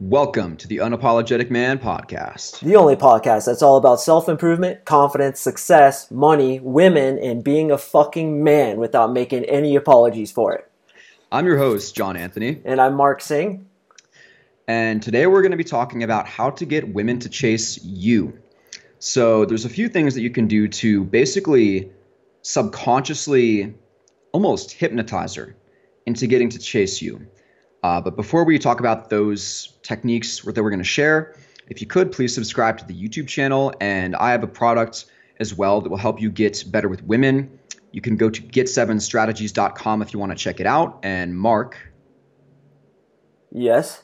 Welcome to the Unapologetic Man podcast. The only podcast that's all about self improvement, confidence, success, money, women, and being a fucking man without making any apologies for it. I'm your host, John Anthony. And I'm Mark Sing. And today we're going to be talking about how to get women to chase you. So, there's a few things that you can do to basically subconsciously almost hypnotize her into getting to chase you. Uh, but before we talk about those techniques that we're going to share, if you could, please subscribe to the YouTube channel. And I have a product as well that will help you get better with women. You can go to get7strategies.com if you want to check it out. And Mark. Yes.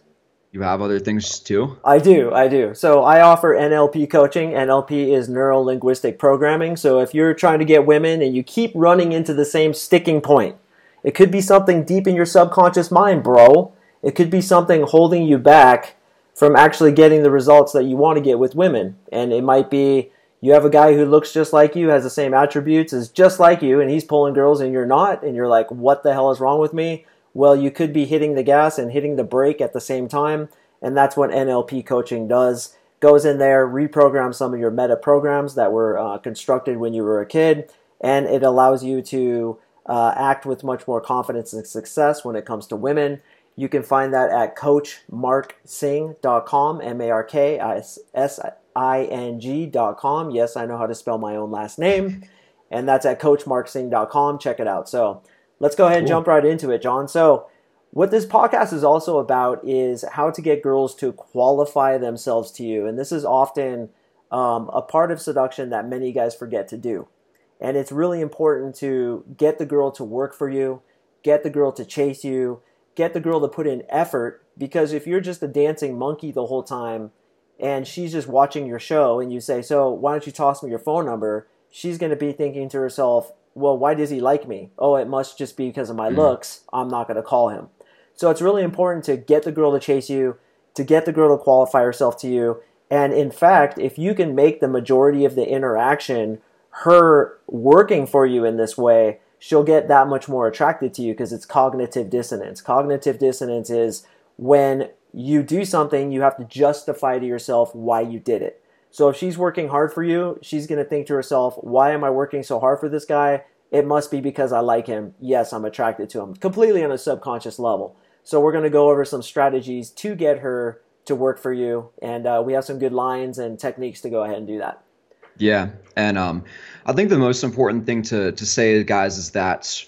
You have other things too? I do, I do. So I offer NLP coaching. NLP is neuro linguistic programming. So if you're trying to get women and you keep running into the same sticking point, it could be something deep in your subconscious mind, bro. It could be something holding you back from actually getting the results that you want to get with women. And it might be you have a guy who looks just like you, has the same attributes, is just like you, and he's pulling girls and you're not, and you're like, what the hell is wrong with me? Well, you could be hitting the gas and hitting the brake at the same time. And that's what NLP coaching does. Goes in there, reprograms some of your meta programs that were uh, constructed when you were a kid, and it allows you to uh, act with much more confidence and success when it comes to women. You can find that at coachmarksing.com, M A R K S I N G.com. Yes, I know how to spell my own last name. And that's at coachmarksing.com. Check it out. So let's go ahead and jump right into it, John. So, what this podcast is also about is how to get girls to qualify themselves to you. And this is often um, a part of seduction that many guys forget to do. And it's really important to get the girl to work for you, get the girl to chase you, get the girl to put in effort. Because if you're just a dancing monkey the whole time and she's just watching your show and you say, So why don't you toss me your phone number? She's going to be thinking to herself, Well, why does he like me? Oh, it must just be because of my mm. looks. I'm not going to call him. So it's really important to get the girl to chase you, to get the girl to qualify herself to you. And in fact, if you can make the majority of the interaction her working for you in this way, she'll get that much more attracted to you because it's cognitive dissonance. Cognitive dissonance is when you do something, you have to justify to yourself why you did it. So if she's working hard for you, she's going to think to herself, why am I working so hard for this guy? It must be because I like him. Yes, I'm attracted to him. Completely on a subconscious level. So we're going to go over some strategies to get her to work for you. And uh, we have some good lines and techniques to go ahead and do that. Yeah, and um, I think the most important thing to to say, guys, is that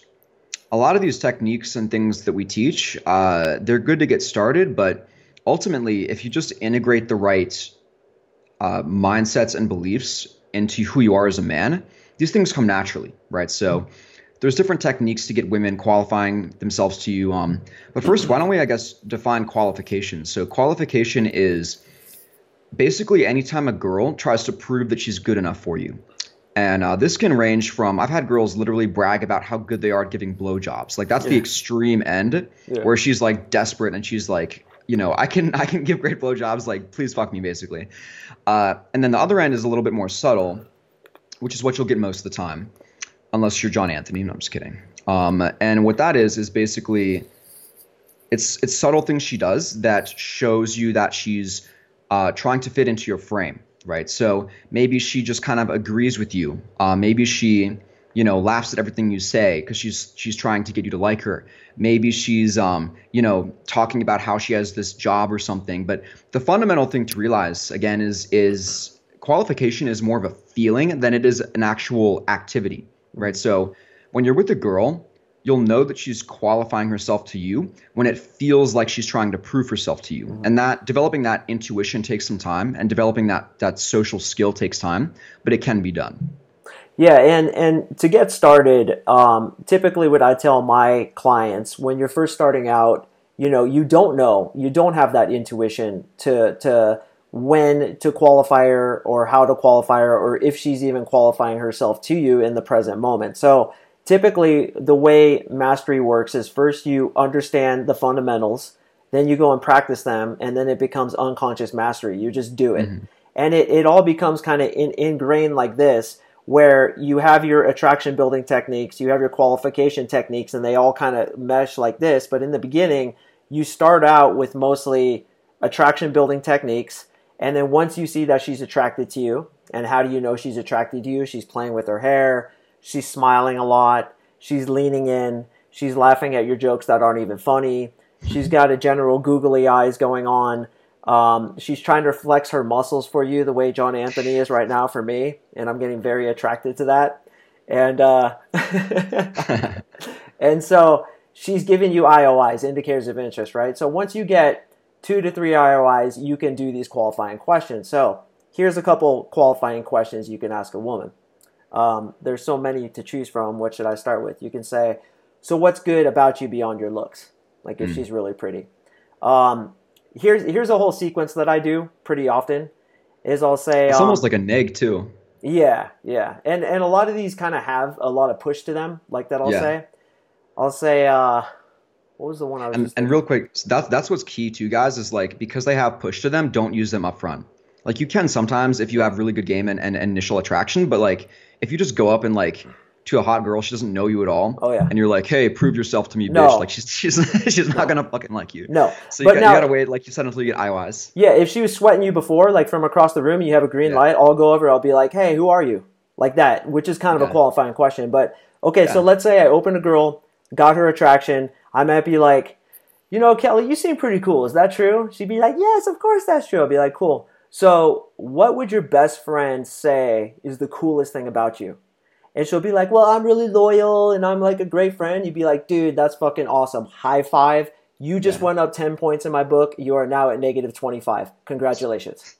a lot of these techniques and things that we teach, uh, they're good to get started, but ultimately, if you just integrate the right uh, mindsets and beliefs into who you are as a man, these things come naturally, right? So. There's different techniques to get women qualifying themselves to you. Um, but first, why don't we, I guess, define qualification? So, qualification is basically anytime a girl tries to prove that she's good enough for you. And uh, this can range from I've had girls literally brag about how good they are at giving blowjobs. Like that's yeah. the extreme end, yeah. where she's like desperate and she's like, you know, I can I can give great blowjobs. Like please fuck me, basically. Uh, and then the other end is a little bit more subtle, which is what you'll get most of the time, unless you're John Anthony. No, I'm just kidding. Um, and what that is is basically, it's it's subtle things she does that shows you that she's uh, trying to fit into your frame, right? So maybe she just kind of agrees with you. Uh, maybe she, you know, laughs at everything you say because she's she's trying to get you to like her. Maybe she's, um, you know, talking about how she has this job or something. But the fundamental thing to realize again is is qualification is more of a feeling than it is an actual activity, right? So when you're with a girl you'll know that she's qualifying herself to you when it feels like she's trying to prove herself to you. Mm-hmm. And that developing that intuition takes some time and developing that that social skill takes time, but it can be done. Yeah, and and to get started, um, typically what I tell my clients when you're first starting out, you know, you don't know, you don't have that intuition to to when to qualify her or how to qualify her or if she's even qualifying herself to you in the present moment. So typically the way mastery works is first you understand the fundamentals then you go and practice them and then it becomes unconscious mastery you just do it mm-hmm. and it, it all becomes kind of in, ingrained like this where you have your attraction building techniques you have your qualification techniques and they all kind of mesh like this but in the beginning you start out with mostly attraction building techniques. And then once you see that she's attracted to you, and how do you know she's attracted to you? She's playing with her hair, she's smiling a lot, she's leaning in, she's laughing at your jokes that aren't even funny, she's got a general googly eyes going on. Um, she's trying to flex her muscles for you the way John Anthony is right now for me, and I'm getting very attracted to that. And uh, and so she's giving you IOIs, indicators of interest, right? So once you get two to three IOIs, you can do these qualifying questions. So here's a couple qualifying questions you can ask a woman. Um, there's so many to choose from. What should I start with? You can say, "So what's good about you beyond your looks?" Like if mm. she's really pretty. Um, here's here's a whole sequence that I do pretty often. Is I'll say it's um, almost like a neg too. Yeah, yeah, and and a lot of these kind of have a lot of push to them, like that. I'll yeah. say, I'll say, uh, what was the one I was? And, and real quick, that's that's what's key to guys is like because they have push to them, don't use them up front. Like you can sometimes if you have really good game and, and, and initial attraction, but like if you just go up and like to a hot girl, she doesn't know you at all. Oh yeah. And you're like, hey, prove yourself to me, no. bitch. Like she's she's she's not gonna fucking like you. No. So you, got, now, you gotta wait, like you said, until you get IOIs. Yeah, if she was sweating you before, like from across the room, you have a green yeah. light. I'll go over. I'll be like, hey, who are you? Like that, which is kind of yeah. a qualifying question. But okay, yeah. so let's say I open a girl, got her attraction. I might be like, you know, Kelly, you seem pretty cool. Is that true? She'd be like, yes, of course that's true. I'd be like, cool. So, what would your best friend say is the coolest thing about you? And she'll be like, Well, I'm really loyal and I'm like a great friend. You'd be like, Dude, that's fucking awesome. High five. You just yeah. went up 10 points in my book. You are now at negative 25. Congratulations.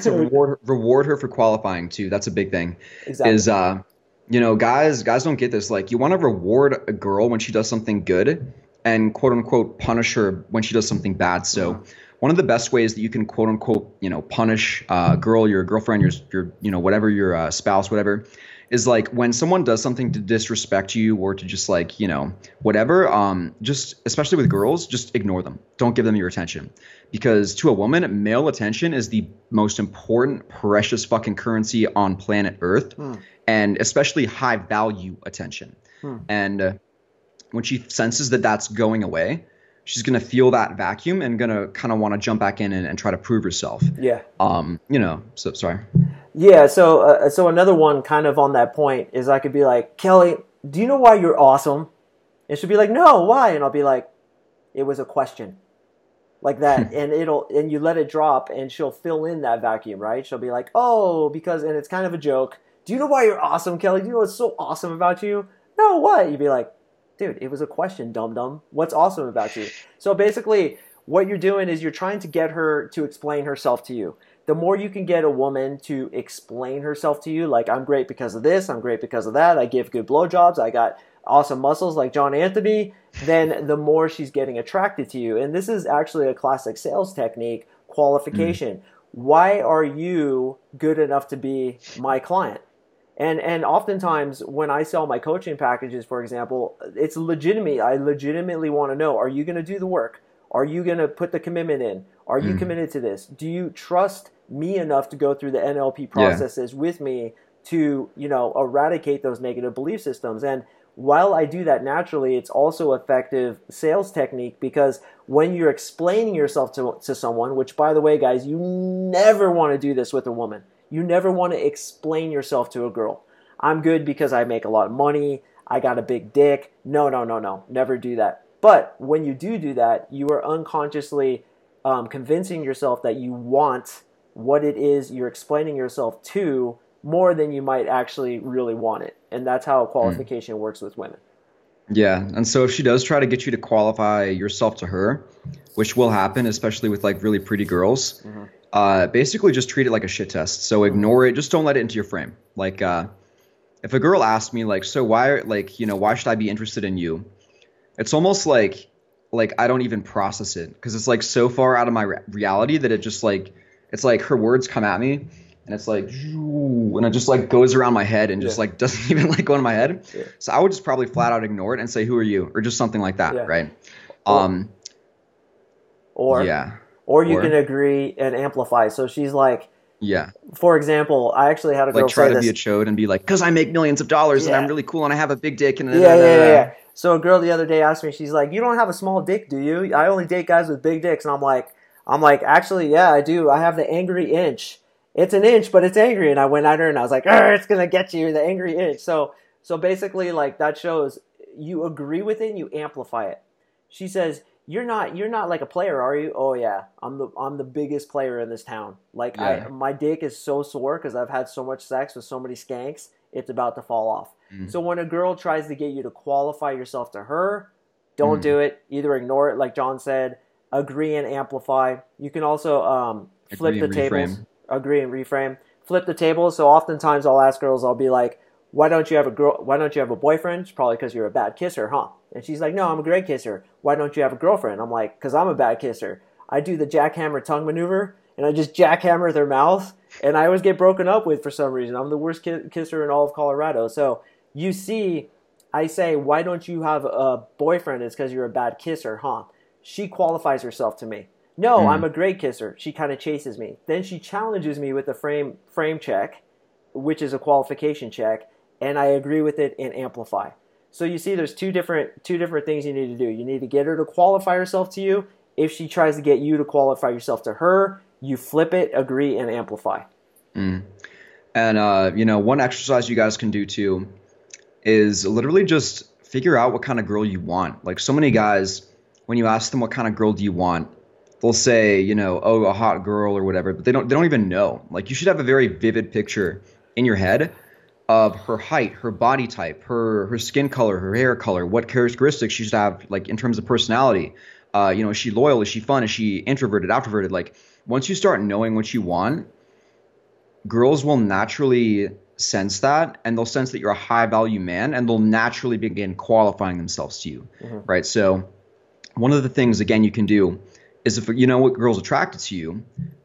so reward, reward her for qualifying too. That's a big thing. Exactly. Is, uh, you know, guys, guys don't get this. Like, you want to reward a girl when she does something good and quote unquote punish her when she does something bad. So, mm-hmm. One of the best ways that you can quote unquote, you know, punish a girl, your girlfriend, your, your, you know, whatever, your uh, spouse, whatever, is like when someone does something to disrespect you or to just like you know whatever um just especially with girls just ignore them don't give them your attention because to a woman male attention is the most important precious fucking currency on planet earth hmm. and especially high value attention hmm. and uh, when she senses that that's going away she's gonna feel that vacuum and gonna kind of want to jump back in and, and, try to prove herself. Yeah. Um. You know. So sorry. Yeah. So uh, so another one kind of on that point is I could be like Kelly, do you know why you're awesome? And she'll be like, No, why? And I'll be like, It was a question. Like that, and it'll and you let it drop, and she'll fill in that vacuum, right? She'll be like, "Oh, because," and it's kind of a joke. Do you know why you're awesome, Kelly? Do you know what's so awesome about you? No, what? You'd be like, dude, it was a question, dum dum. What's awesome about you? So basically, what you're doing is you're trying to get her to explain herself to you. The more you can get a woman to explain herself to you, like I'm great because of this, I'm great because of that, I give good blowjobs, I got awesome muscles like John Anthony, then the more she's getting attracted to you. And this is actually a classic sales technique qualification. Mm. Why are you good enough to be my client? And and oftentimes when I sell my coaching packages, for example, it's legitimate. I legitimately want to know: Are you going to do the work? Are you going to put the commitment in? Are you mm. committed to this? Do you trust me enough to go through the NLP processes yeah. with me to you know eradicate those negative belief systems? And while I do that naturally, it's also effective sales technique because when you're explaining yourself to, to someone, which by the way, guys, you never want to do this with a woman. You never want to explain yourself to a girl. I'm good because I make a lot of money. I got a big dick. No, no, no, no. Never do that. But when you do do that, you are unconsciously um, convincing yourself that you want what it is you're explaining yourself to more than you might actually really want it. And that's how hmm. qualification mm. works with women. Yeah. And so if she does try to get you to qualify yourself to her, which will happen, especially with like really pretty girls, mm-hmm uh, basically just treat it like a shit test. So ignore it. Just don't let it into your frame. Like, uh, if a girl asks me, like, so why, like, you know, why should I be interested in you? It's almost like, like I don't even process it because it's like so far out of my re- reality that it just like, it's like her words come at me and it's like, and it just like goes around my head and just yeah. like doesn't even like go in my head. Yeah. So I would just probably flat out ignore it and say, who are you? Or just something like that. Yeah. Right. Or, um, or yeah or you or, can agree and amplify. So she's like, yeah. For example, I actually had a girl like try to this. be a chode and be like, because I make millions of dollars yeah. and I'm really cool and I have a big dick and yeah, yeah, yeah, yeah. So a girl the other day asked me, she's like, you don't have a small dick, do you? I only date guys with big dicks, and I'm like, I'm like, actually, yeah, I do. I have the angry inch. It's an inch, but it's angry. And I went at her and I was like, it's gonna get you, the angry inch. So so basically, like that shows you agree with it and you amplify it. She says, "You're not you're not like a player, are you?" Oh yeah, I'm the I'm the biggest player in this town. Like yeah. I my dick is so sore because I've had so much sex with so many skanks, it's about to fall off. Mm. So when a girl tries to get you to qualify yourself to her, don't mm. do it. Either ignore it, like John said. Agree and amplify. You can also um, flip the tables. Agree and reframe. Flip the tables. So oftentimes I'll ask girls, I'll be like, why don't you have a girl? Why don't you have a boyfriend? It's probably because you're a bad kisser, huh? And she's like, no, I'm a great kisser. Why don't you have a girlfriend? I'm like, because I'm a bad kisser. I do the jackhammer tongue maneuver, and I just jackhammer their mouth, and I always get broken up with for some reason. I'm the worst ki- kisser in all of Colorado. So you see, I say, why don't you have a boyfriend? It's because you're a bad kisser, huh? She qualifies herself to me. No, mm. I'm a great kisser. She kind of chases me. Then she challenges me with a frame frame check, which is a qualification check and I agree with it and amplify. So you see there's two different two different things you need to do. You need to get her to qualify herself to you. If she tries to get you to qualify yourself to her, you flip it, agree and amplify. Mm. And uh, you know, one exercise you guys can do too is literally just figure out what kind of girl you want. Like so many guys when you ask them what kind of girl do you want, they'll say, you know, oh, a hot girl or whatever, but they don't they don't even know. Like you should have a very vivid picture in your head of her height, her body type, her her skin color, her hair color, what characteristics she should have, like in terms of personality. Uh, you know, is she loyal? Is she fun? Is she introverted, extroverted? Like once you start knowing what you want, girls will naturally sense that, and they'll sense that you're a high value man, and they'll naturally begin qualifying themselves to you, mm-hmm. right? So one of the things again you can do is if you know what girl's attracted to you,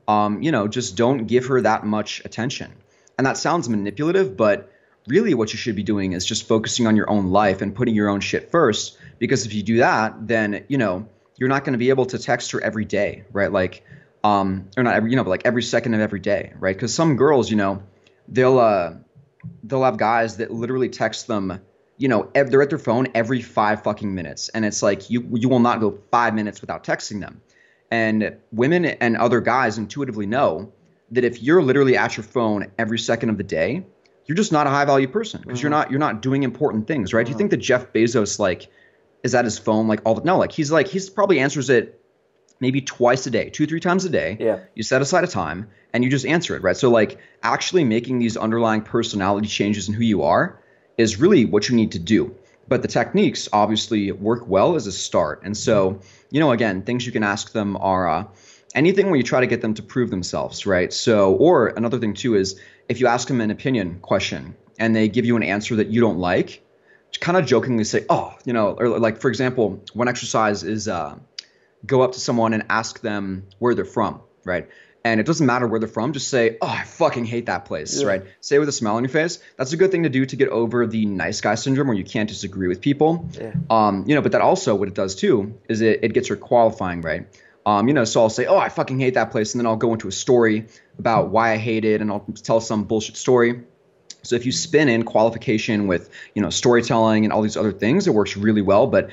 um, you know, just don't give her that much attention. And that sounds manipulative, but really what you should be doing is just focusing on your own life and putting your own shit first because if you do that then you know you're not going to be able to text her every day right? Like um or not every you know but like every second of every day right? Because some girls you know they'll uh they'll have guys that literally text them you know ev- they're at their phone every five fucking minutes and it's like you you will not go five minutes without texting them. And women and other guys intuitively know that if you're literally at your phone every second of the day you're just not a high value person because mm-hmm. you're not you're not doing important things, right? Mm-hmm. Do you think that Jeff Bezos like is at his phone like all the no like he's like he's probably answers it maybe twice a day, two three times a day. Yeah. You set aside a time and you just answer it, right? So like actually making these underlying personality changes in who you are is really what you need to do. But the techniques obviously work well as a start. And so, you know, again, things you can ask them are uh, anything where you try to get them to prove themselves, right? So, or another thing too is if you ask them an opinion question and they give you an answer that you don't like, kind of jokingly say, "Oh, you know," or like for example, one exercise is uh, go up to someone and ask them where they're from, right? And it doesn't matter where they're from, just say, "Oh, I fucking hate that place," yeah. right? Say it with a smile on your face. That's a good thing to do to get over the nice guy syndrome, where you can't disagree with people. Yeah. Um, you know, but that also what it does too is it, it gets her qualifying, right? Um, you know, so I'll say, "Oh, I fucking hate that place," and then I'll go into a story about why I hate it, and I'll tell some bullshit story. So if you spin in qualification with you know storytelling and all these other things, it works really well. But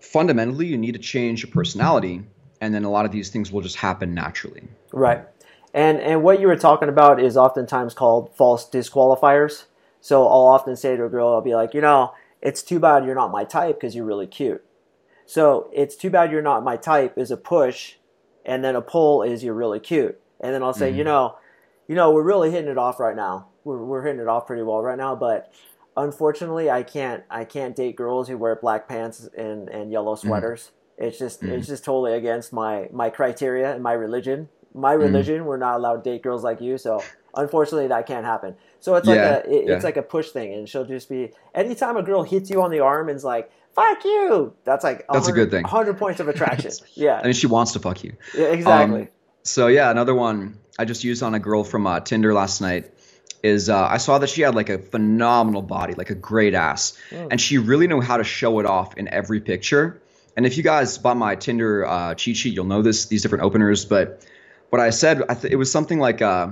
fundamentally, you need to change your personality, and then a lot of these things will just happen naturally. Right. And and what you were talking about is oftentimes called false disqualifiers. So I'll often say to a girl, I'll be like, you know, it's too bad you're not my type because you're really cute. So it's too bad you're not my type is a push, and then a pull is you're really cute. And then I'll say, mm-hmm. you know, you know, we're really hitting it off right now. We're we're hitting it off pretty well right now, but unfortunately, I can't I can't date girls who wear black pants and and yellow mm-hmm. sweaters. Mm-hmm. It's just mm-hmm. it's just totally against my my criteria and my religion. My mm-hmm. religion, we're not allowed to date girls like you, so unfortunately that can't happen. So it's like yeah, a it, yeah. it's like a push thing, and she'll just be anytime a girl hits you on the arm and's like fuck you. That's like that's a good thing. 100 points of attraction. yeah. I mean, she wants to fuck you. Yeah, exactly. Um, so yeah, another one I just used on a girl from uh, Tinder last night is uh, I saw that she had like a phenomenal body, like a great ass, mm. and she really knew how to show it off in every picture. And if you guys bought my Tinder uh, cheat sheet, you'll know this these different openers. But what I said, I th- it was something like uh,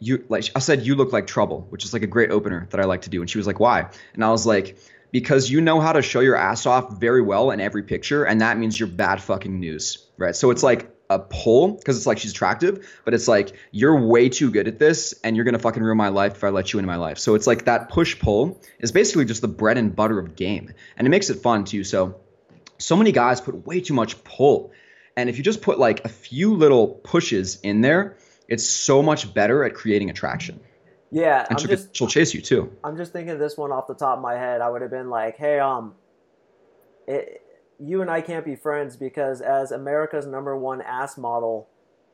you like I said you look like trouble, which is like a great opener that I like to do. And she was like, why? And I was like, because you know how to show your ass off very well in every picture, and that means you're bad fucking news, right? So it's like a pull because it's like she's attractive, but it's like you're way too good at this, and you're gonna fucking ruin my life if I let you into my life. So it's like that push pull is basically just the bread and butter of game, and it makes it fun too. So so many guys put way too much pull, and if you just put like a few little pushes in there, it's so much better at creating attraction. Yeah, and she'll, just, she'll chase you too. I'm just thinking this one off the top of my head. I would have been like, "Hey, um, it, you and I can't be friends because as America's number one ass model,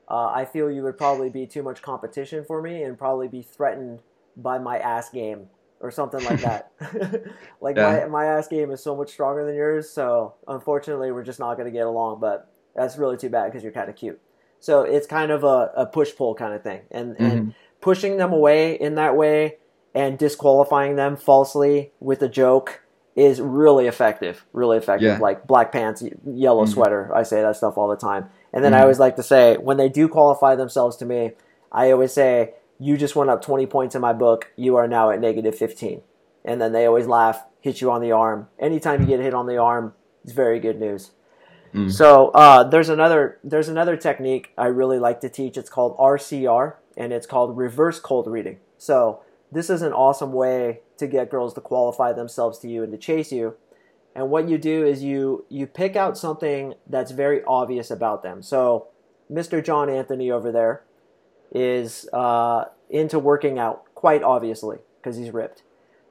uh, I feel you would probably be too much competition for me and probably be threatened by my ass game or something like that. like yeah. my my ass game is so much stronger than yours, so unfortunately we're just not going to get along. But that's really too bad because you're kind of cute. So it's kind of a, a push pull kind of thing, and mm-hmm. and pushing them away in that way and disqualifying them falsely with a joke is really effective. Really effective. Yeah. Like black pants, yellow mm-hmm. sweater. I say that stuff all the time. And then mm-hmm. I always like to say, when they do qualify themselves to me, I always say, you just went up 20 points in my book. You are now at negative 15. And then they always laugh, hit you on the arm. Anytime you get hit on the arm, it's very good news. Mm. So uh, there's another there's another technique I really like to teach. It's called RCR, and it's called reverse cold reading. So this is an awesome way to get girls to qualify themselves to you and to chase you. And what you do is you you pick out something that's very obvious about them. So Mr. John Anthony over there is uh, into working out quite obviously because he's ripped.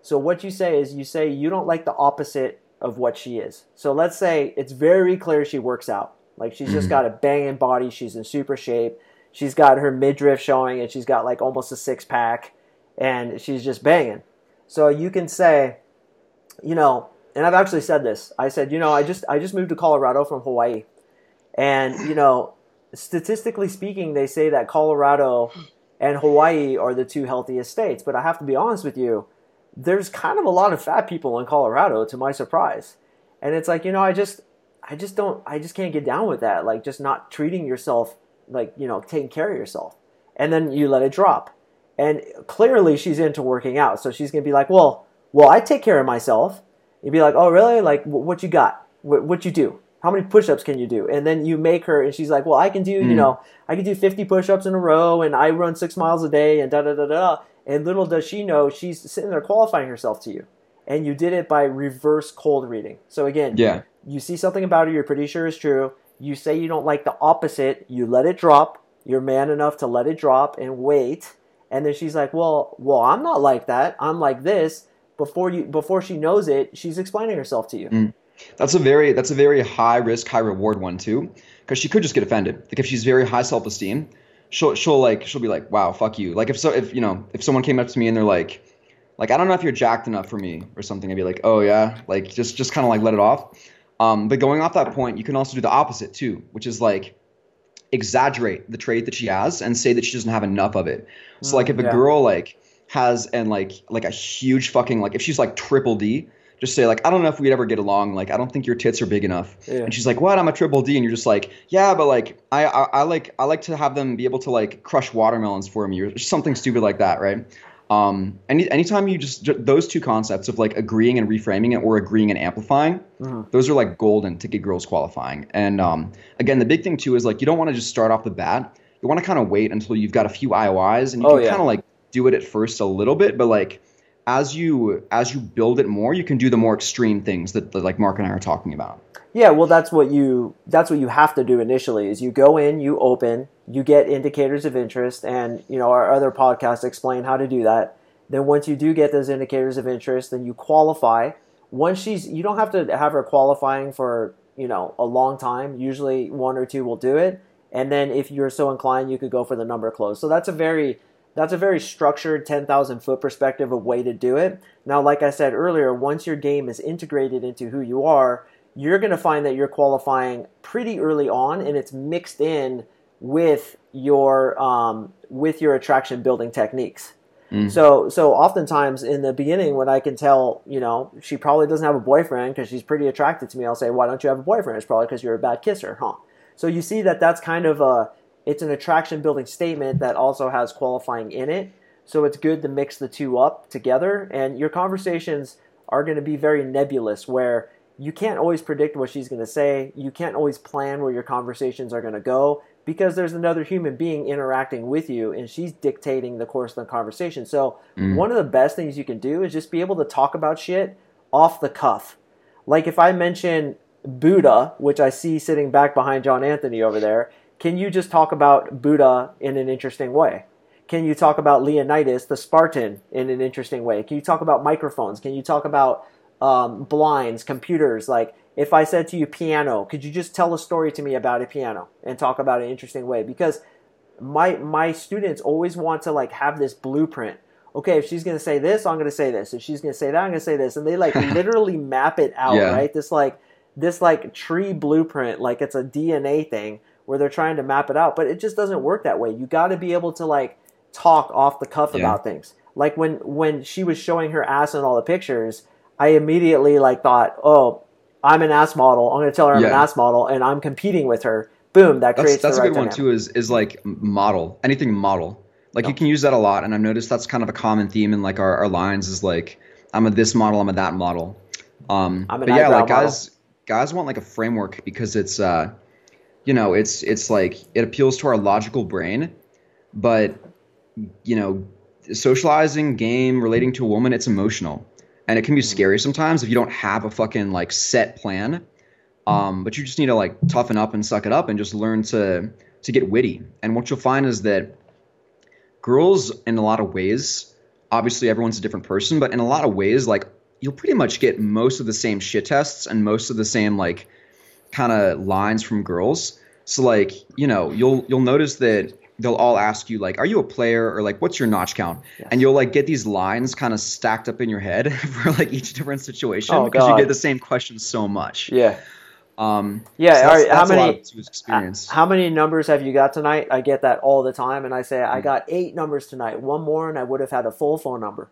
So what you say is you say you don't like the opposite of what she is. So let's say it's very clear she works out. Like she's just mm-hmm. got a banging body, she's in super shape she's got her midriff showing and she's got like almost a six pack and she's just banging. So you can say, you know, and I've actually said this. I said, you know, I just I just moved to Colorado from Hawaii. And, you know, statistically speaking, they say that Colorado and Hawaii are the two healthiest states, but I have to be honest with you, there's kind of a lot of fat people in Colorado to my surprise. And it's like, you know, I just I just don't I just can't get down with that. Like just not treating yourself like you know taking care of yourself. And then you let it drop. And clearly she's into working out. So she's gonna be like well well i take care of myself. You'd be like oh really? Like what you got? What, what you do? How many push-ups can you do? And then you make her and she's like well i can do mm. you know i can do 50 push-ups in a row and i run six miles a day and da da da da and little does she know she's sitting there qualifying herself to you and you did it by reverse cold reading so again yeah you see something about her you're pretty sure is true you say you don't like the opposite, you let it drop, you're man enough to let it drop and wait. And then she's like, "Well, well, I'm not like that. I'm like this." Before you before she knows it, she's explaining herself to you. Mm. That's a very that's a very high risk, high reward one too, because she could just get offended. Like if she's very high self esteem, she'll she'll like she'll be like, "Wow, fuck you." Like if so if you know if someone came up to me and they're like, like I don't know if you're jacked enough for me or something, I'd be like, "Oh yeah," like just just kind of like let it off. Um, but going off that point, you can also do the opposite too, which is like exaggerate the trait that she has and say that she doesn't have enough of it. So mm, like if a yeah. girl like has and like like a huge fucking like if she's like triple D, just say like I don't know if we'd ever get along. Like I don't think your tits are big enough. Yeah. And she's like, what? I'm a triple D, and you're just like, yeah, but like I, I I like I like to have them be able to like crush watermelons for me or something stupid like that, right? Um, any anytime you just those two concepts of like agreeing and reframing it or agreeing and amplifying, mm-hmm. those are like golden to get girls qualifying. And um, again, the big thing too is like you don't want to just start off the bat. You want to kind of wait until you've got a few IOIs and you oh, can yeah. kind of like do it at first a little bit, but like as you as you build it more, you can do the more extreme things that, that like Mark and I are talking about. Yeah, well, that's what you that's what you have to do initially. Is you go in, you open, you get indicators of interest, and you know our other podcasts explain how to do that. Then once you do get those indicators of interest, then you qualify. Once she's, you don't have to have her qualifying for you know a long time. Usually one or two will do it, and then if you're so inclined, you could go for the number close. So that's a very that's a very structured 10,000 foot perspective of way to do it. Now, like I said earlier, once your game is integrated into who you are, you're going to find that you're qualifying pretty early on, and it's mixed in with your um, with your attraction building techniques. Mm. So so oftentimes in the beginning, when I can tell, you know, she probably doesn't have a boyfriend because she's pretty attracted to me, I'll say, "Why don't you have a boyfriend?" It's probably because you're a bad kisser, huh? So you see that that's kind of a it's an attraction building statement that also has qualifying in it. So it's good to mix the two up together, and your conversations are going to be very nebulous where you can't always predict what she's going to say. You can't always plan where your conversations are going to go because there's another human being interacting with you and she's dictating the course of the conversation. So, mm. one of the best things you can do is just be able to talk about shit off the cuff. Like if I mention Buddha, which I see sitting back behind John Anthony over there, can you just talk about Buddha in an interesting way? Can you talk about Leonidas, the Spartan, in an interesting way? Can you talk about microphones? Can you talk about um, blinds, computers? Like, if I said to you piano, could you just tell a story to me about a piano and talk about it an interesting way? Because my my students always want to like have this blueprint. Okay, if she's gonna say this, I'm gonna say this. If she's gonna say that, I'm gonna say this, and they like literally map it out, yeah. right? This like this like tree blueprint, like it's a DNA thing where they're trying to map it out, but it just doesn't work that way. You got to be able to like talk off the cuff yeah. about things. Like when when she was showing her ass in all the pictures, I immediately like thought, oh, I'm an ass model. I'm going to tell her I'm yeah. an ass model, and I'm competing with her. Boom, that creates. That's, that's a right good dynamic. one too. Is is like model anything model. Like you can use that a lot, and I've noticed that's kind of a common theme in like our, our lines is like I'm a this model, I'm a that model. Um, but yeah, like guys, guys want like a framework because it's uh, you know, it's it's like it appeals to our logical brain, but you know, socializing, game, relating to a woman, it's emotional. And it can be scary sometimes if you don't have a fucking like set plan. Um, but you just need to like toughen up and suck it up and just learn to to get witty. And what you'll find is that girls in a lot of ways, obviously everyone's a different person, but in a lot of ways, like you'll pretty much get most of the same shit tests and most of the same like kind of lines from girls. So like, you know, you'll you'll notice that they'll all ask you like, "Are you a player?" or like, "What's your notch count?" Yes. And you'll like get these lines kind of stacked up in your head for like each different situation oh, because God. you get the same question so much. Yeah. Um, yeah. So how many experience? How many numbers have you got tonight? I get that all the time, and I say I hmm. got eight numbers tonight. One more, and I would have had a full phone number.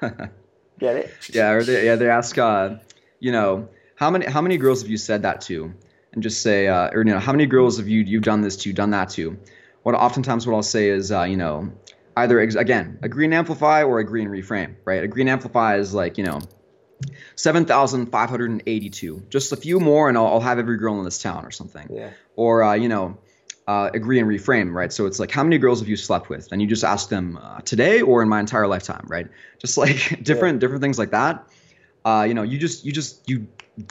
get it? Yeah. Or they, yeah, they ask, uh, you know, how many how many girls have you said that to? and just say, uh, or you know, how many girls have you you've done this to, done that to? What oftentimes what I'll say is, uh, you know, either ex- again agree and amplify or agree and reframe. Right? Agree and amplify is like you know. 7,582. Just a few more, and I'll, I'll, have every girl in this town or something. Yeah. Or, uh, you know, uh, agree and reframe, right? So it's like, how many girls have you slept with? And you just ask them uh, today or in my entire lifetime, right? Just like different yeah. different things like that. Uh, you know, you just you just you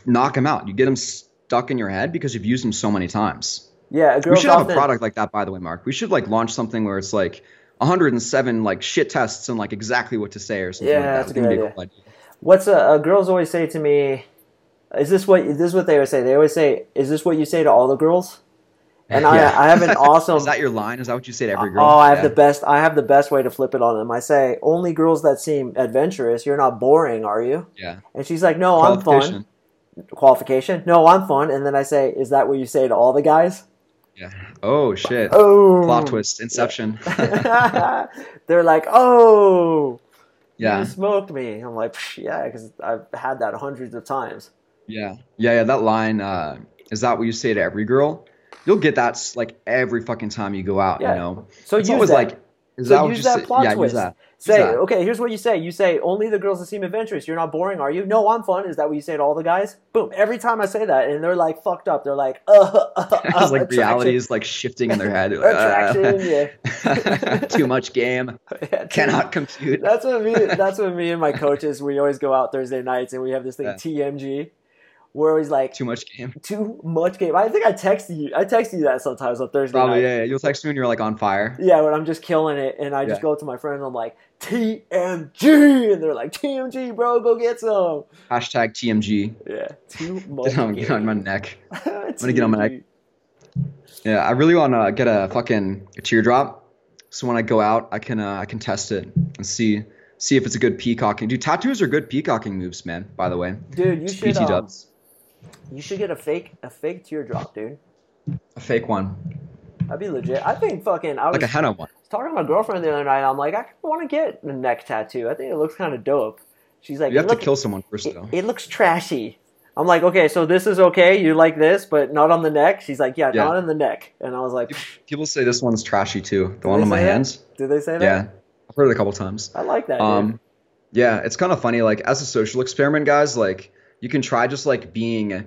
knock them out. You get them stuck in your head because you've used them so many times. Yeah, we should have a product like that, by the way, Mark. We should like launch something where it's like 107 like shit tests and like exactly what to say or something. Yeah, like that's a good idea. Cool idea. What's a, a girls always say to me? Is this what is this what they always say? They always say, "Is this what you say to all the girls?" And yeah. I, I have an awesome. is that your line? Is that what you say to every uh, girl? Oh, I have yeah. the best. I have the best way to flip it on them. I say, "Only girls that seem adventurous. You're not boring, are you?" Yeah. And she's like, "No, I'm fun." Qualification. No, I'm fun. And then I say, is that what you say to all the guys? Yeah. Oh shit. Oh. Plot twist. Inception. Yeah. They're like, oh. Yeah. You smoked me. I'm like, yeah, because I've had that hundreds of times. Yeah. Yeah. Yeah. That line. Uh, is that what you say to every girl? You'll get that like every fucking time you go out. Yeah. You know. So it's always that. like. Is so that use that say? plot yeah, twist. That. Say, okay, here's what you say. You say, only the girls that seem adventurous. You're not boring, are you? No, I'm fun. Is that what you say to all the guys? Boom. Every time I say that, and they're like fucked up. They're like, uh, uh, uh like reality is like shifting in their head. attraction, yeah. Too much game. Yeah, Cannot compute. That's what me. That's what me and my coaches. We always go out Thursday nights, and we have this thing yeah. TMG we're always like too much game. Too much game. I think I text you. I text you that sometimes on Thursday. Probably night. yeah, yeah. You'll text me when you're like on fire. Yeah, when I'm just killing it, and I just yeah. go to my friend and I'm like TMG, and they're like TMG, bro, go get some. Hashtag TMG. Yeah, too much. get, on, get on my neck. I'm gonna get on my neck. Yeah, I really want to get a fucking a teardrop, so when I go out, I can uh, I can test it and see see if it's a good peacocking. Dude, tattoos are good peacocking moves, man. By the way, dude, you should. PT um, dubs. You should get a fake a fake teardrop, dude. A fake one. That'd be legit. I think fucking I was like a henna one. I was talking to my girlfriend the other night, I'm like, I want to get a neck tattoo. I think it looks kind of dope. She's like, you have look, to kill someone first, it, though. It looks trashy. I'm like, okay, so this is okay. You like this, but not on the neck. She's like, yeah, yeah. not on the neck. And I was like, people say this one's trashy too. The one on my that? hands. Did they say that? Yeah, I've heard it a couple times. I like that. Um, dude. Yeah, it's kind of funny. Like as a social experiment, guys, like you can try just like being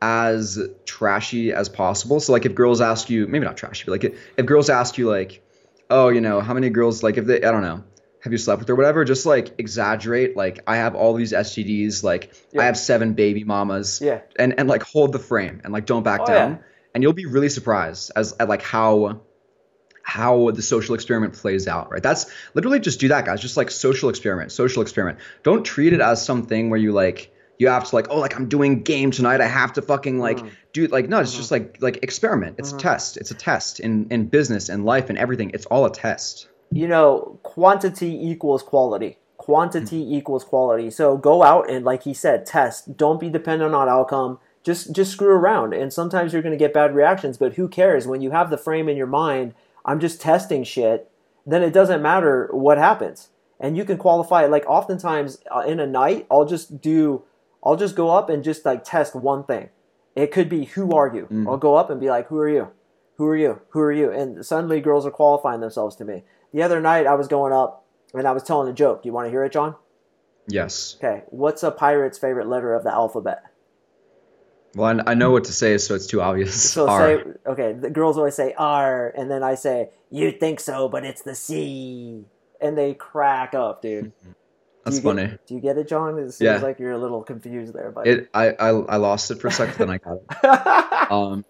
as trashy as possible. So like if girls ask you, maybe not trashy, but like if, girls ask you like, oh, you know, how many girls like if they, I don't know, have you slept with or whatever, just like exaggerate. Like I have all these STDs, like Yeah. I have seven baby mamas, Yeah. and and like hold the frame and like don't back Oh, down, yeah. and you'll be really surprised as at like how how the social experiment plays out, right? That's literally just do that, guys. Just like social experiment, social experiment. Don't treat it as something where you like you have to like, oh, like I'm doing game tonight. I have to fucking like Mhm. do like no, it's Mhm. just like like experiment. It's Mhm. a test. It's a test in in business and life and everything. It's all a test. you know, quantity equals quality. Quantity equals quality. So go out and, like he said, test. Don't be dependent on outcome. Just just screw around. And sometimes you're going to get bad reactions, but who cares? When you have the frame in your mind, I'm just testing shit. Then it doesn't matter what happens, and you can qualify it. Like oftentimes uh, in a night, I'll just do, I'll just go up and just like test one thing. It could be who are you? Mm. I'll go up and be like, who are you? Who are you? Who are you? And suddenly girls are qualifying themselves to me. The other night I was going up and I was telling a joke. Do you want to hear it, John? Yes. Okay. What's a pirate's favorite letter of the alphabet? Well, I, know what to say, so it's too obvious. So R. say okay, the girls always say R and then I say, You think so, but it's the C and they crack up, dude. That's do funny. Get, do you get it, John? It seems Yeah. like you're a little confused there, but It I, I I lost it for a second, then I got it. Um,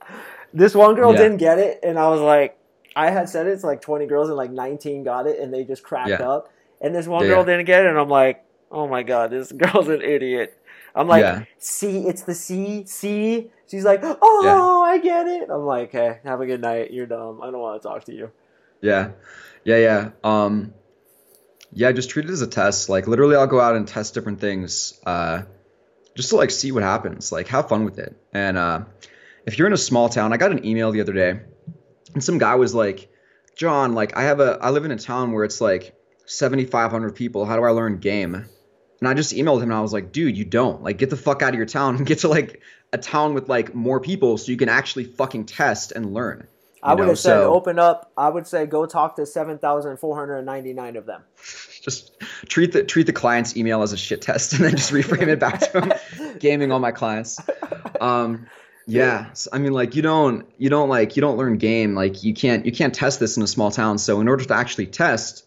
this one girl Yeah. didn't get it, and I was like, I had said it to like 20 girls, and like 19 got it, and they just cracked Yeah. up. And this one girl didn't get it, and I'm like, oh my god, this girl's an idiot. I'm like. C, it's the C, C. She's like, oh, I get it. I'm like, hey, have a good night. You're dumb. I don't want to talk to you. Yeah, yeah, yeah. Um, yeah, just treat it as a test. Like literally, I'll go out and test different things, uh, just to like see what happens. Like have fun with it. And uh, if you're in a small town, I got an email the other day, and some guy was like, "John, like I have a, I live in a town where it's like 7,500 people. How do I learn game?" And I just emailed him and I was like, "Dude, you don't. Like get the fuck out of your town and get to like a town with like more people so you can actually fucking test and learn." I would know, have said, so- open up. I would say, go talk to 7,499 of them. just treat the treat the client's email as a shit test and then just reframe it back to him gaming all my clients. Um yeah so, i mean like you don't you don't like you don't learn game. Like you can't you can't test this in a small town. So in order to actually test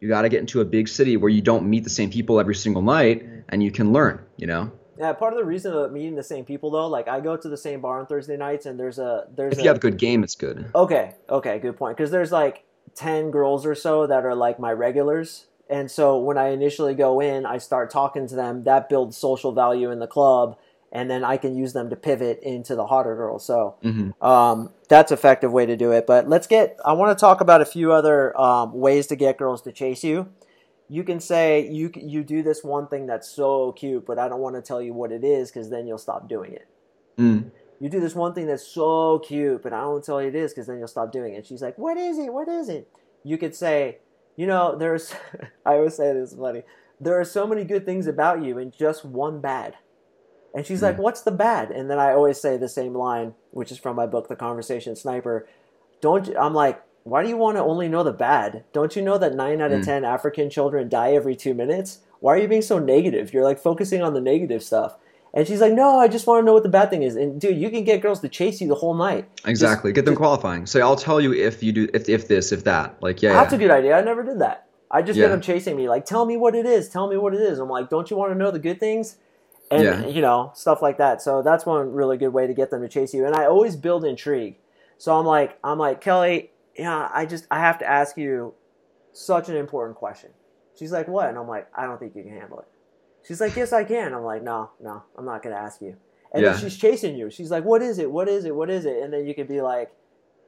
you got to get into a big city where you don't meet the same people every single night and you can learn you know Yeah, part of the reason of meeting the same people though, like I go to the same bar on Thursday nights, and there's a there's if a, you have a good game it's good Okay, okay, good point. Because there's like 10 girls or so that are like my regulars. And so when I initially go in, I start talking to them. That builds social value in the club. And then I can use them to pivot into the hotter girls. So hmm um, that's effective way to do it. But let's get, I want to talk about a few other um, ways to get girls to chase you. You can say you you do this one thing that's so cute, but I don't want to tell you what it is because then you'll stop doing it mm. you do this one thing that's so cute, but I don't want to tell you it is because then you'll stop doing it. She's like, what is it? What is it? You could say, you know, there's, I always say this is funny. There are so many good things about you and just one bad. And she's like, Mm. what's the bad? And then I always say the same line, which is from my book, The Conversation Sniper. Don't I'm like, why do you want to only know the bad? Don't you know that nine out of Mm. 10 African children die every two minutes? Why are you being so negative? You're like focusing on the negative stuff. And she's like, no, I just want to know what the bad thing is. And dude, you can get girls to chase you the whole night. exactly get them qualifying say i'll tell you if you do if, if this if that like yeah, That's yeah. a good idea. I never did that. I just get them chasing me, like, tell me what it is. Tell me what it is. I'm like, don't you want to know the good things? And, Yeah. you know, stuff like that. So that's one really good way to get them to chase you. And I always build intrigue. So I'm like, I'm like, Kelly, yeah, I just, I have to ask you such an important question. She's like, what? And I'm like, I don't think you can handle it. She's like, yes, I can. I'm like, no, no, I'm not going to ask you. And Yeah. then she's chasing you. She's like, what is it? What is it? What is it? And then you can be like,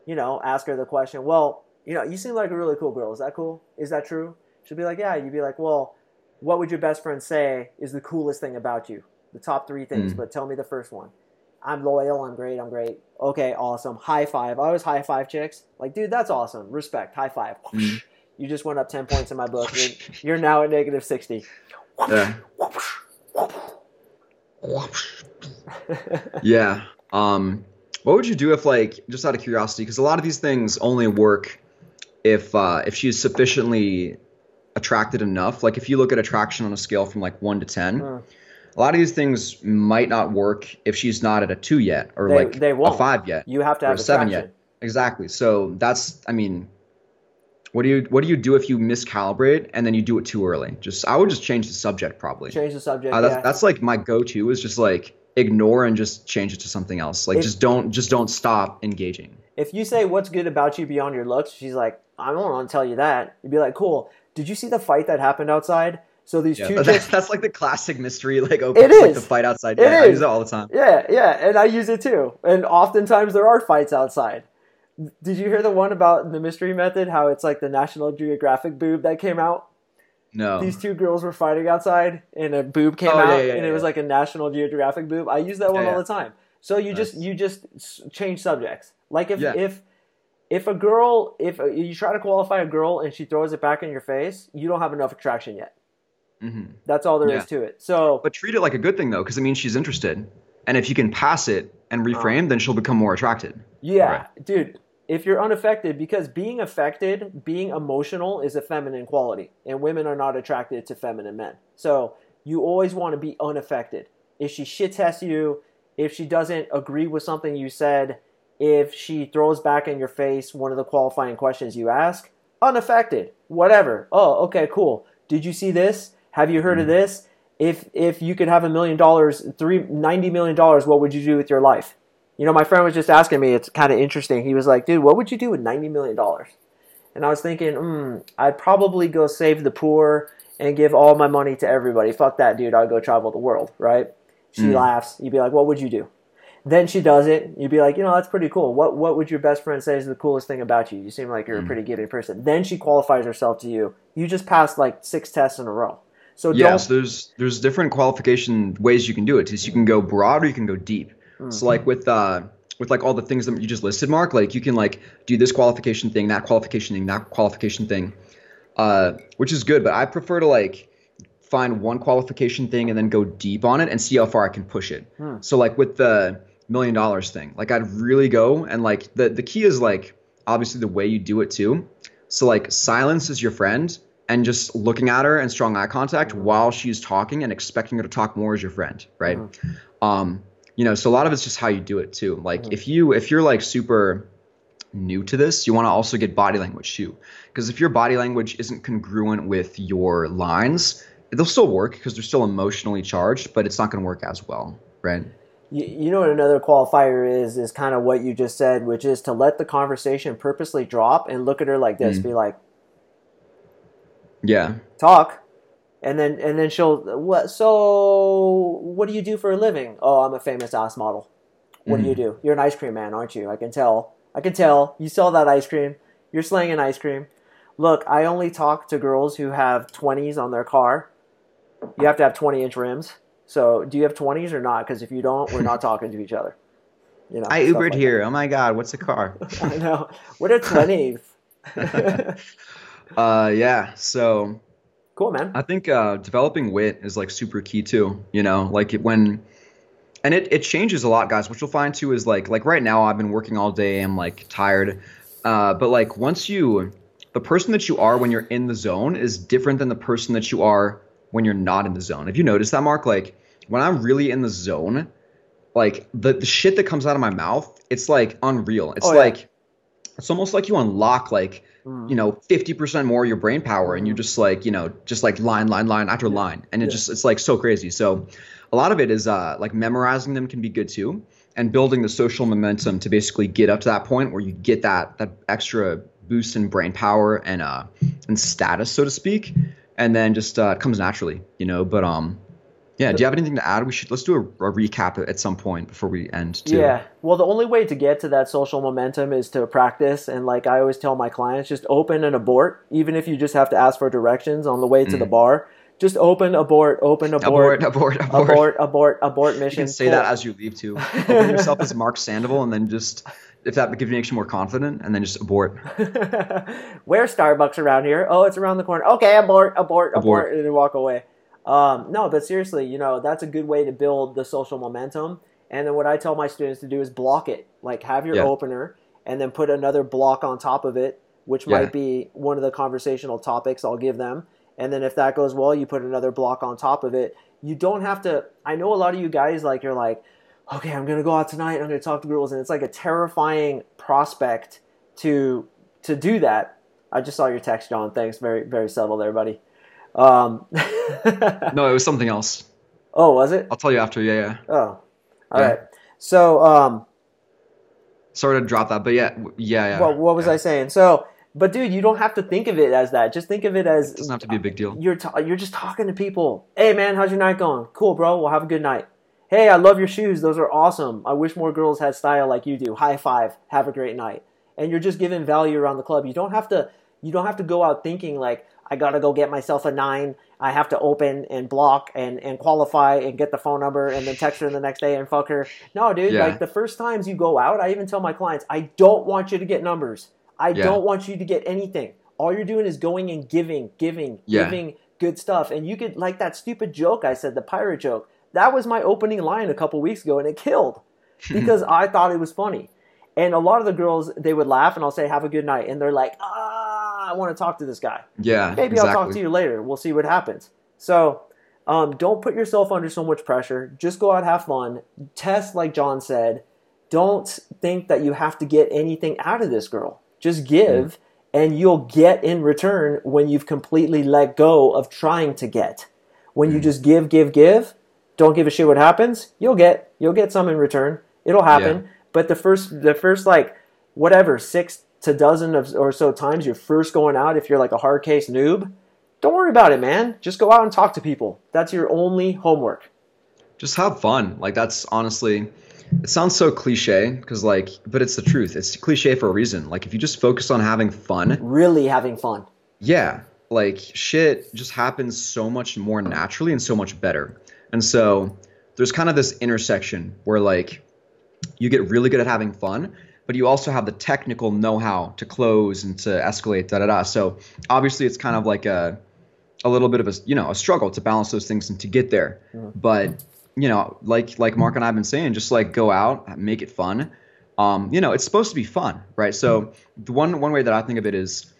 you know, ask her the question, well, you know, you seem like a really cool girl. Is that cool? Is that true? She'll be like, yeah. You'd be like, well, what would your best friend say is the coolest thing about you? The top three things, Mm. but tell me the first one. I'm loyal. I'm great. I'm great. Okay, awesome. High five. I always high five chicks. Like, dude, that's awesome. Respect. High five. Mm. You just went up 10 points in my book. You're, you're now at negative 60. yeah Yeah. Um, what would you do if, like, just out of curiosity, because a lot of these things only work if uh, if she's sufficiently attracted enough. Like if you look at attraction on a scale from like one to ten, Mm. A lot of these things might not work if she's not at a two yet, or They- like they a won't. five yet, You have to have a seven yet. Exactly. So that's, I mean, what do you what do you do if you miscalibrate and then you do it too early? Just I would just change the subject probably. Change the subject. Uh, that's, yeah. that's like my go-to is just like ignore and just change it to something else. Like If- just don't just don't stop engaging. if you say what's good about you beyond your looks, she's like, I don't want to tell you that. You'd be like, cool. Did you see the fight that happened outside? So these Yeah, two that's, chicks. that's like the classic mystery like open it is. like the fight outside. It Yeah, I use it all the time. Yeah, yeah, and I use it too. And oftentimes there are fights outside. Did you hear the one about the mystery method? How it's like the National Geographic boob that came out. No. These two girls were fighting outside, and a boob came Oh, out, yeah, yeah, and it was like a National Geographic boob. I use that one Yeah, all the time. So you just you just change subjects. Like if Yeah. if if a girl if you try to qualify a girl and she throws it back in your face, you don't have enough attraction yet. Hmm That's all there is Yeah. to it. So But treat it like a good thing though, because it means she's interested. And if you can pass it and Uh-huh. reframe, then she'll become more attracted. Yeah, dude. If you're unaffected, because being affected, being emotional is a feminine quality, and women are not attracted to feminine men. So you always want to be unaffected. If she shit tests you, if she doesn't agree with something you said, if she throws back in your face one of the qualifying questions you ask, unaffected. Whatever. Oh, okay, cool. Did you see this? Have you heard of this? If if you could have a million dollars, three ninety million dollars, what would you do with your life? You know, my friend was just asking me. It's kind of interesting. He was like, "Dude, what would you do with ninety million dollars?" And I was thinking, hmm, I'd probably go save the poor and give all my money to everybody. Fuck that, dude. I'd go travel the world, right? She Mm. laughs. You'd be like, "What would you do?" Then she does it. You'd be like, "You know, that's pretty cool. What What would your best friend say is the coolest thing about you? You seem like you're a Mm. pretty giving person." Then she qualifies herself to you. You just passed like six tests in a row. So Yeah, so there's there's different qualification ways you can do it. Is you can go broad or you can go deep. Mm. So like with uh with like all the things that you just listed, Mark, like you can like do this qualification thing, that qualification thing, that qualification thing, uh, which is good. But I prefer to like find one qualification thing and then go deep on it and see how far I can push it. Hmm. So like with the million dollars thing, like I'd really go and like the the key is like obviously the way you do it too. So like silence is your friend and just looking at her and strong eye contact while she's talking and expecting her to talk more as your friend, right? Um, you know, so a lot of it's just how you do it too. Like Mhm. if you if you're like super new to this, you want to also get body language too. Because if your body language isn't congruent with your lines, they'll still work because they're still emotionally charged, but it's not going to work as well, right? You, you know what another qualifier is is kind of what you just said, which is to let the conversation purposely drop and look at her like this, Mm. be like, Yeah. talk, and then and then she'll what? So what do you do for a living? Oh, I'm a famous ass model. What do you mm. do? You're an ice cream man, aren't you? I can tell. I can tell. You sell that ice cream. You're slanging ice cream. Look, I only talk to girls who have 20s on their car. You have to have 20 inch rims. So, do you have 20s or not? Because if you don't, we're not talking to each other. You know, I Ubered like here. Oh my God, what's a car? I know. What are 20s? uh, yeah. So cool, man. I think uh, developing wit is like super key too. You know, like it, when, and it, it changes a lot, guys. What you'll find too is like like right now I've been working all day. I'm like tired, uh, but like once you, the person that you are when you're in the zone is different than the person that you are when you're not in the zone. Have you noticed that, Mark? Like when I'm really in the zone, like the the shit that comes out of my mouth, it's like unreal. It's Oh, yeah. like it's almost like you unlock like. You know 50% more of your brain power and you're just like you know just like line line line after line. And it Yeah. just it's like so crazy. So a lot of it is uh like memorizing them can be good too and building the social momentum to basically get up to that point where you get that that extra boost in brain power and uh and status so to speak. And then just uh it comes naturally you know but um yeah do you have anything to add we should let's do a, a recap at some point before we end too Yeah. Well, the only way to get to that social momentum is to practice. And like I always tell my clients, just open and abort, even if you just have to ask for directions on the way to the mm. bar. Just open, abort, open, abort, abort abort abort, abort, abort, abort You mission. can say that as you leave too. Open yourself as Mark Sandoval, and then just if that gives you makes you more confident, and then just abort. Where's Starbucks around here? Oh, it's around the corner. Okay, abort, abort, abort, Abort. and then walk away. Um, no, but seriously, you know, that's a good way to build the social momentum. And then what I tell my students to do is block it. Like have your Yeah. opener and then put another block on top of it, which Yeah. might be one of the conversational topics I'll give them. and then if that goes well, you put another block on top of it. You don't have to. I know a lot of you guys like you're like, okay, I'm gonna go out tonight. I'm gonna talk to girls, and it's like a terrifying prospect to to do that. I just saw your text, John. Thanks, very very subtle there, buddy. Um, no, it was something else. Oh, was it? I'll tell you after. Yeah, yeah. Oh, all yeah. right. So, um, sorry to drop that, but yeah, yeah, yeah. Well, what was yeah. I saying? So, but dude, you don't have to think of it as that. Just think of it as it doesn't have to be a big deal. You're ta- you're just talking to people. Hey, man, how's your night going? Cool, bro. Well, have a good night. Hey, I love your shoes. Those are awesome. I wish more girls had style like you do. High five. Have a great night. And you're just giving value around the club. You don't have to. You don't have to go out thinking like I gotta go get myself a nine. I have to open and block and, and qualify and get the phone number and then text her the next day and fuck her. No, dude, yeah. like the first times you go out, I even tell my clients, I don't want you to get numbers. I yeah. don't want you to get anything. All you're doing is going and giving, giving, yeah. giving good stuff. And you could, like that stupid joke I said, the pirate joke, that was my opening line a couple weeks ago and it killed because I thought it was funny. And a lot of the girls, they would laugh and I'll say, have a good night. And they're like, ah, I want to talk to this guy. Yeah. Maybe exactly. I'll talk to you later. We'll see what happens. So um, don't put yourself under so much pressure. Just go out, have fun, test like John said. Don't think that you have to get anything out of this girl. Just give, mm. and you'll get in return when you've completely let go of trying to get. When mm. you just give, give, give, don't give a shit what happens. You'll get you'll get some in return. It'll happen. Yeah. But the first the first like whatever six to dozen of, or so times you're first going out, if you're like a hard case noob, don't worry about it, man. Just go out and talk to people. That's your only homework. Just have fun. Like that's honestly, it sounds so cliche because like, but it's the truth. It's cliche for a reason. Like if you just focus on having fun, really having fun. Yeah, like shit just happens so much more naturally and so much better. And so there's kind of this intersection where like you get really good at having fun, but you also have the technical know-how to close and to escalate, da da da. So obviously, it's kind of like a a little bit of a you know a struggle to balance those things and to get there. Mm-hmm. But you know, like like Mark and I've been saying, just like go out, make it fun. Um, you know, it's supposed to be fun, right? So the one one way that I think of it is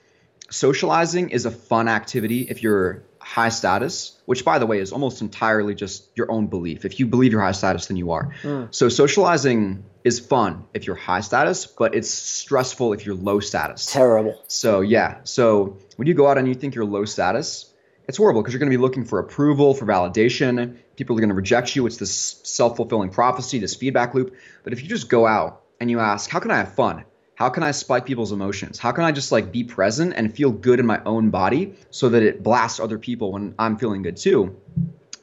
socializing is a fun activity if you're high status, which by the way is almost entirely just your own belief. If you believe you're high status, then you are. Mm. So socializing is fun if you're high status, but it's stressful if you're low status. Terrible. So yeah. So when you go out and you think you're low status, it's horrible because you're going to be looking for approval, for validation. People are going to reject you. It's this self-fulfilling prophecy, this feedback loop. But if you just go out and you ask, how can I have fun? How can I spike people's emotions? How can I just like be present and feel good in my own body so that it blasts other people when I'm feeling good too?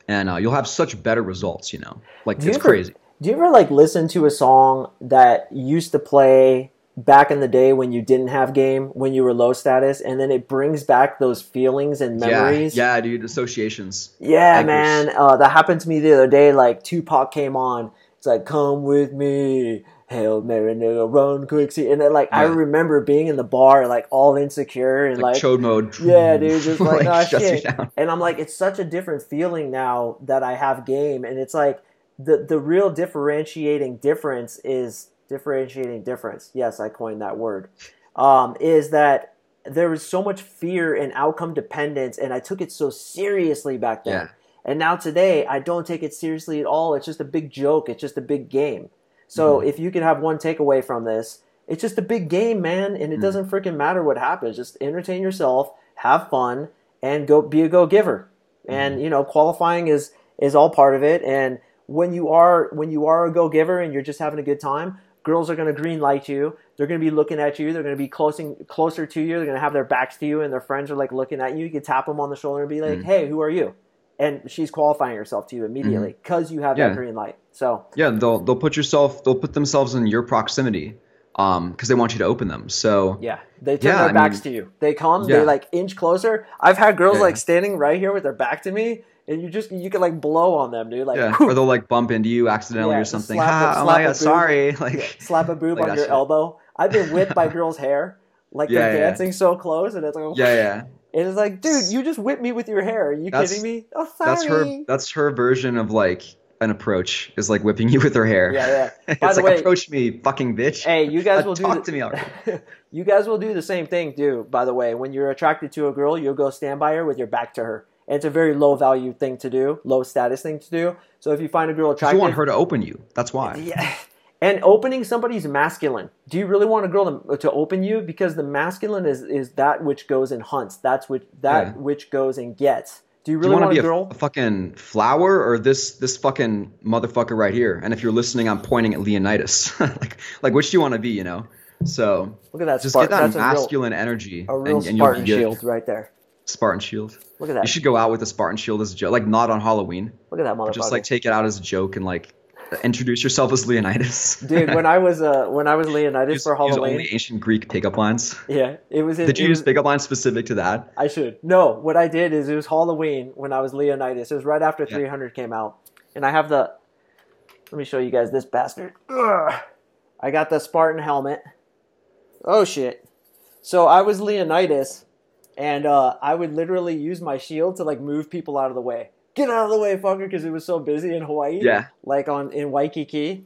And uh, you'll have such better results, you know. Like it's ever, crazy. Do you ever like listen to a song that used to play back in the day when you didn't have game, when you were low status, and then it brings back those feelings and memories? Yeah, yeah dude, associations. Yeah, Anchors. man. Uh, that happened to me the other day. Like Tupac came on. It's like, come with me Hail Mary, nigga, run quick, see, and then like yeah. I remember being in the bar, like all insecure and like, like chode mode. Yeah, dude, just like, like oh, shit. And I'm like, it's such a different feeling now that I have game, and it's like the the real differentiating difference is differentiating difference. Yes, I coined that word. Um, is that there was so much fear and outcome dependence, and I took it so seriously back then. Yeah. And now today, I don't take it seriously at all. It's just a big joke. It's just a big game. So mm-hmm. if you could have one takeaway from this, it's just a big game, man, and it mm-hmm. doesn't freaking matter what happens. Just entertain yourself, have fun, and go be a go giver. Mm-hmm. And you know, qualifying is is all part of it. And when you are when you are a go giver and you're just having a good time, girls are going to green light you. They're going to be looking at you. They're going to be closing closer to you. They're going to have their backs to you, and their friends are like looking at you. You can tap them on the shoulder and be like, mm-hmm. "Hey, who are you?" And she's qualifying herself to you immediately because mm-hmm. you have yeah. that green light. So yeah, they'll they'll put yourself they'll put themselves in your proximity um because they want you to open them. So yeah, they turn yeah, their I backs mean, to you. They come, yeah. they like inch closer. I've had girls yeah. like standing right here with their back to me. And you just you can like blow on them, dude. Like, yeah. or they'll like bump into you accidentally or something. Slap, ah, slap oh my god, sorry. Like slap a boob like on your shit. elbow. I've been whipped by girls' hair, like they're dancing so close, and it's like yeah, yeah. And it's like, dude, you just whipped me with your hair. Are you that's, kidding me? Oh, sorry. That's her. That's her version of like an approach is like whipping you with her hair. Yeah, yeah. it's By the like way- approach me, fucking bitch. Hey, you guys Uh, will do talk the- to me already. you guys will do the same thing too. By the way, when you're attracted to a girl, you'll go stand by her with your back to her. And it's a very low value thing to do, low status thing to do. So if you find a girl attractive, You want her to open you. That's why. Yeah. And opening somebody's masculine. Do you really want a girl to, to open you? Because the masculine is, is that which goes and hunts. That's which that Yeah. which goes and gets. Do you Do you really want want to be a, girl? a fucking flower or this this fucking motherfucker right here? And if you're listening, I'm pointing at Leonidas. like like which do you want to be? You know. So Look at that just spark. get that masculine energy, a real, a real and, and Spartan shield right there. Spartan shield. Look at that. You should go out with a Spartan shield as a joke, like not on Halloween. Look at that motherfucker. Just like take it out as a joke and like introduce yourself as Leonidas. Dude, when I was uh when I was Leonidas use, for Halloween, only ancient Greek pickup lines. yeah, it was. In, Did you use pickup lines specific to that? I should. No, what I did is it was Halloween when I was Leonidas. It was right after Yeah. 300 came out. And I have the. Let me show you guys this bastard. Ugh. I got the Spartan helmet. Oh, shit. So I was Leonidas, and uh, I would literally use my shield to like move people out of the way. Get out of the way, fucker, because it was so busy in Hawaii. Yeah. Like on in Waikiki.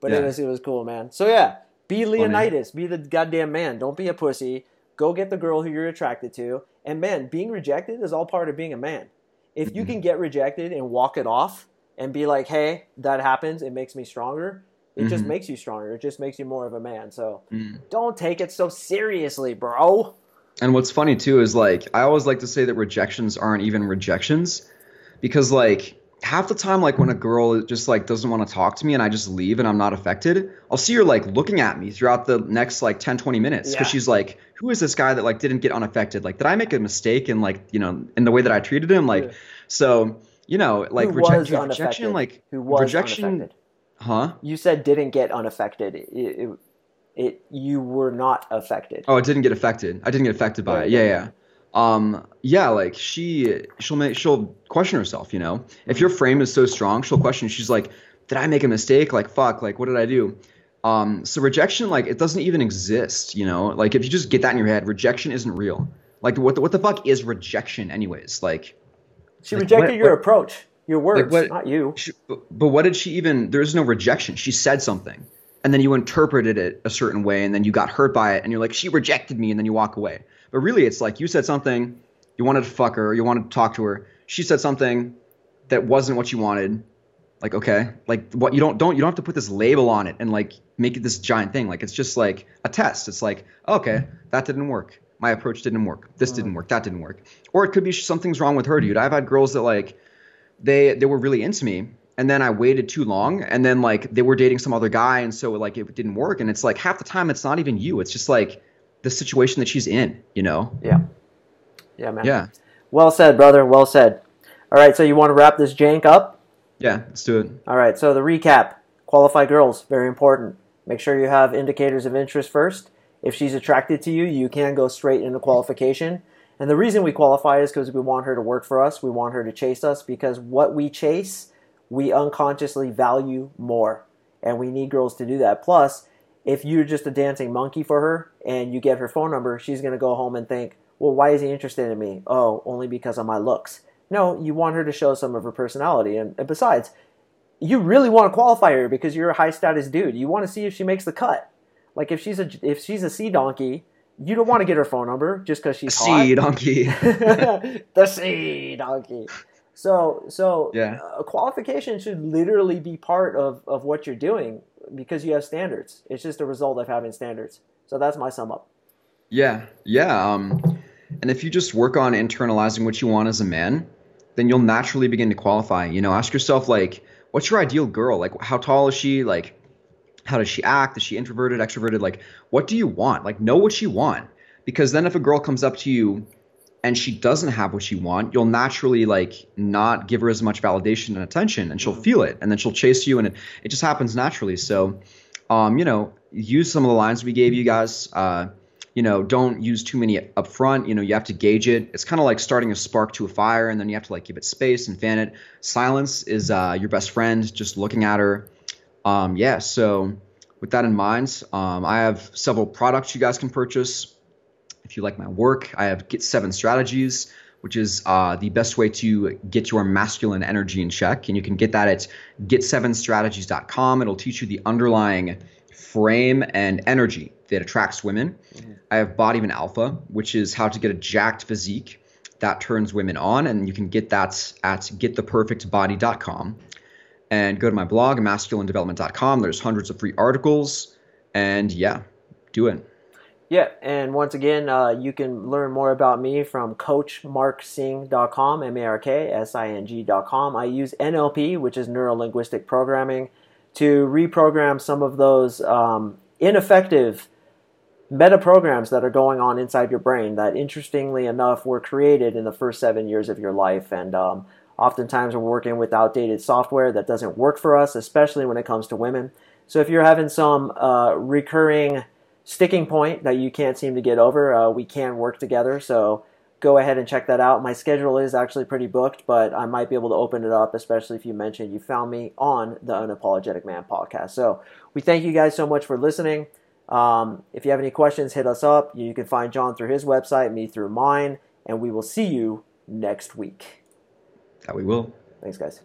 But it was it was cool, man. So yeah, be Leonidas, be the goddamn man. Don't be a pussy. Go get the girl who you're attracted to. And man, being rejected is all part of being a man. If you Mm-hmm. can get rejected and walk it off and be like, "Hey, that happens. It makes me stronger." It just Mhm. makes you stronger. It just makes you more of a man. So Mm. don't take it so seriously, bro. And what's funny too is like I always like to say that rejections aren't even rejections because like half the time like when a girl just like doesn't want to talk to me and I just leave and I'm not affected, I'll see her like looking at me throughout the next like 10 20 minutes cuz Yeah. she's like who is this guy that like didn't get unaffected? Like did I make a mistake in like, you know, in the way that I treated him like Yeah. so, you know, like who reject- was rejection like who was rejection unaffected? huh? You said didn't get unaffected. It, it, it you were not affected. Oh, it didn't get affected. I didn't get affected by it. Yeah, yeah. Um, yeah, like she, she'll make, she'll question herself. You know, if your frame is so strong, she'll question. She's like, "Did I make a mistake? Like, fuck. Like, what did I do?" Um, so rejection, like, it doesn't even exist. You know, like if you just get that in your head, rejection isn't real. Like, what the, what the fuck is rejection, anyways? Like, She Like, rejected what- your what- approach, your words, what- not you. she, but, but what did she even? There's no rejection. She said something, and then you interpreted it a certain way, and then you got hurt by it, and you're like, she rejected me, and then you walk away. But really, it's like you said something, you wanted to fuck her, you wanted to talk to her. She said something that wasn't what you wanted. Like, okay, like what you don't don't you don't have to put this label on it and like make it this giant thing. Like it's just like a test. It's like, okay, that didn't work. My approach didn't work. This didn't mm. work. That didn't work. Or it could be something's wrong with her, dude. I've had girls that like they they were really into me and then I waited too long and then like they were dating some other guy and so like it didn't work and it's like half the time it's not even you it's just like the situation that she's in you know Yeah. Yeah, man. yeah Well said, brother. Well said. All right, so you want to wrap this jank up? yeah let's do it All right, so the recap qualify girls, very important. Make sure you have indicators of interest first. If she's attracted to you, you can go straight into qualification. And the reason we qualify is because we want her to work for us. We want her to chase us because what we chase, we unconsciously value more. And we need girls to do that. Plus, if you're just a dancing monkey for her and you get her phone number, she's going to go home and think, well, why is he interested in me? Oh, only because of my looks. No, you want her to show some of her personality. And, and besides, you really want to qualify her because you're a high status dude. You want to see if she makes the cut. Like if she's a if she's a sea donkey, you don't want to get her phone number just because she's see donkey the sea donkey. So so Yeah. a qualification should literally be part of of what you're doing because you have standards. It's just a result of having standards. So that's my sum up. yeah. Yeah um and if you just work on internalizing what you want as a man then you'll naturally begin to qualify. You know ask yourself like what's your ideal girl? Like how tall is she? Like how does she act? Is she introverted extroverted? Like what do you want? Like know what you want. Because then if a girl comes up to you and she doesn't have what you want you'll naturally like not give her as much validation and attention and she'll feel it and then she'll chase you and it, it just happens naturally. So um, you know use some of the lines we gave you guys uh, you know don't use too many up front you know you have to gauge it. It's kind of like starting a spark to a fire and then you have to like give it space and fan it. Silence is uh, your best friend just looking at her. Um, yeah so with that in mind um, i have several products you guys can purchase if you like my work i have get seven strategies which is uh, the best way to get your masculine energy in check. And you can get that at get7strategies.com. It'll teach you the underlying frame and energy that attracts women. Mm-hmm. I have Bodyman Alpha, which is how to get a jacked physique that turns women on. And you can get that at gettheperfectbody.com. And go to my blog, masculinedevelopment.com. There's hundreds of free articles. And yeah, do it. Yeah, and once again, uh, you can learn more about me from coachmarksing.com, M-A-R-K-S-I-N-G.com. I use NLP, which is neuro-linguistic programming, to reprogram some of those um, ineffective meta programs that are going on inside your brain that, interestingly enough, were created in the first seven years of your life. And um, oftentimes we're working with outdated software that doesn't work for us, especially when it comes to women. So if you're having some uh, recurring sticking point that you can't seem to get over, uh, we can work together. So go ahead and check that out. My schedule is actually pretty booked, but I might be able to open it up, especially if you mentioned you found me on the Unapologetic Man podcast. So we thank you guys so much for listening. Um, if you have any questions, hit us up. You can find John through his website, me through mine, and we will see you next week. That we will. Thanks, guys.